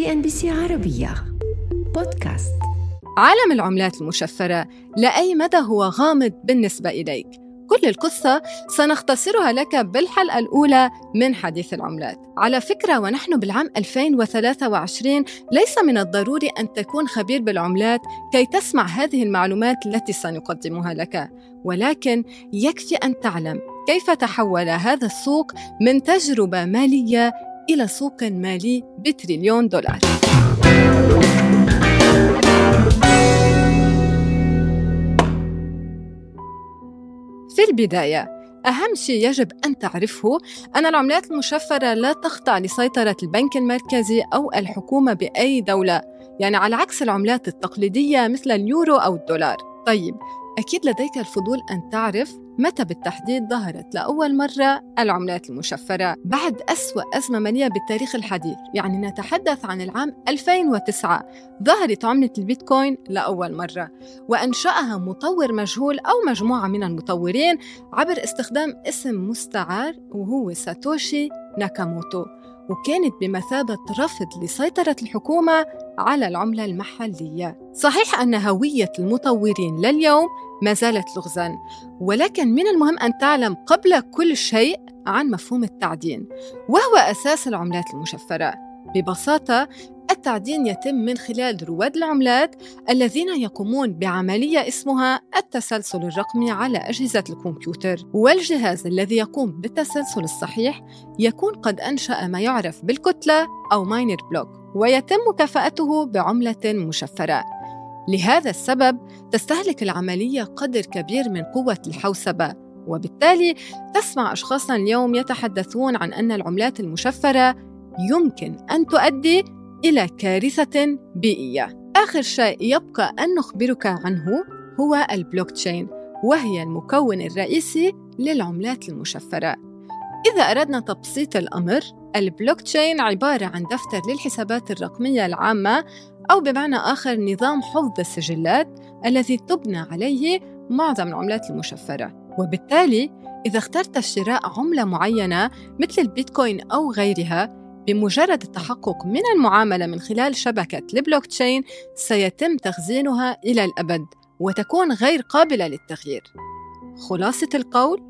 CNBC عربية بودكاست عالم العملات المشفرة لأي مدى هو غامض بالنسبة إليك؟ كل القصة سنختصرها لك بالحلقة الأولى من حديث العملات. على فكرة ونحن بالعام 2023 ليس من الضروري أن تكون خبير بالعملات كي تسمع هذه المعلومات التي سنقدمها لك، ولكن يكفي أن تعلم كيف تحول هذا السوق من تجربة مالية إلى سوق مالي بتريليون دولار. في البداية أهم شيء يجب أن تعرفه أن العملات المشفرة لا تخضع لسيطرة البنك المركزي أو الحكومة بأي دولة يعني على عكس العملات التقليدية مثل اليورو أو الدولار طيب أكيد لديك الفضول أن تعرف متى بالتحديد ظهرت لأول مرة العملات المشفرة بعد أسوأ أزمة مالية بالتاريخ الحديث. يعني نتحدث عن العام 2009 ظهرت عملة البيتكوين لأول مرة وأنشأها مطور مجهول أو مجموعة من المطورين عبر استخدام اسم مستعار وهو ساتوشي ناكاموتو. وكانت بمثابة رفض لسيطرة الحكومة على العملة المحلية. صحيح أن هوية المطورين لليوم ما زالت لغزا، ولكن من المهم أن تعلم قبل كل شيء عن مفهوم التعدين، وهو أساس العملات المشفرة. ببساطة التعدين يتم من خلال رواد العملات الذين يقومون بعملية اسمها التسلسل الرقمي على أجهزة الكمبيوتر. والجهاز الذي يقوم بالتسلسل الصحيح يكون قد أنشأ ما يعرف بالكتلة أو ماينر بلوك ويتم مكافأته بعملة مشفرة. لهذا السبب تستهلك العملية قدر كبير من قوة الحوسبة وبالتالي تسمع أشخاصا اليوم يتحدثون عن أن العملات المشفرة يمكن أن تؤدي إلى كارثة بيئية. آخر شيء يبقى أن نخبرك عنه هو البلوك تشين وهي المكون الرئيسي للعملات المشفرة. إذا أردنا تبسيط الأمر، البلوك تشين عبارة عن دفتر للحسابات الرقمية العامة أو بمعنى آخر نظام حفظ السجلات الذي تبنى عليه معظم العملات المشفرة. وبالتالي إذا اخترت شراء عملة معينة مثل البيتكوين أو غيرها بمجرد التحقق من المعاملة من خلال شبكة البلوك تشين سيتم تخزينها إلى الأبد وتكون غير قابلة للتغيير. خلاصة القول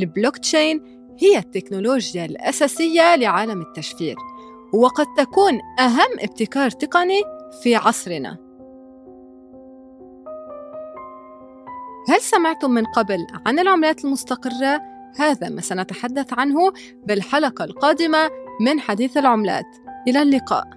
البلوك تشين هي التكنولوجيا الأساسية لعالم التشفير وقد تكون أهم ابتكار تقني في عصرنا. هل سمعتم من قبل عن العملات المستقرة؟ هذا ما سنتحدث عنه بالحلقة القادمة من حديث العملات. إلى اللقاء.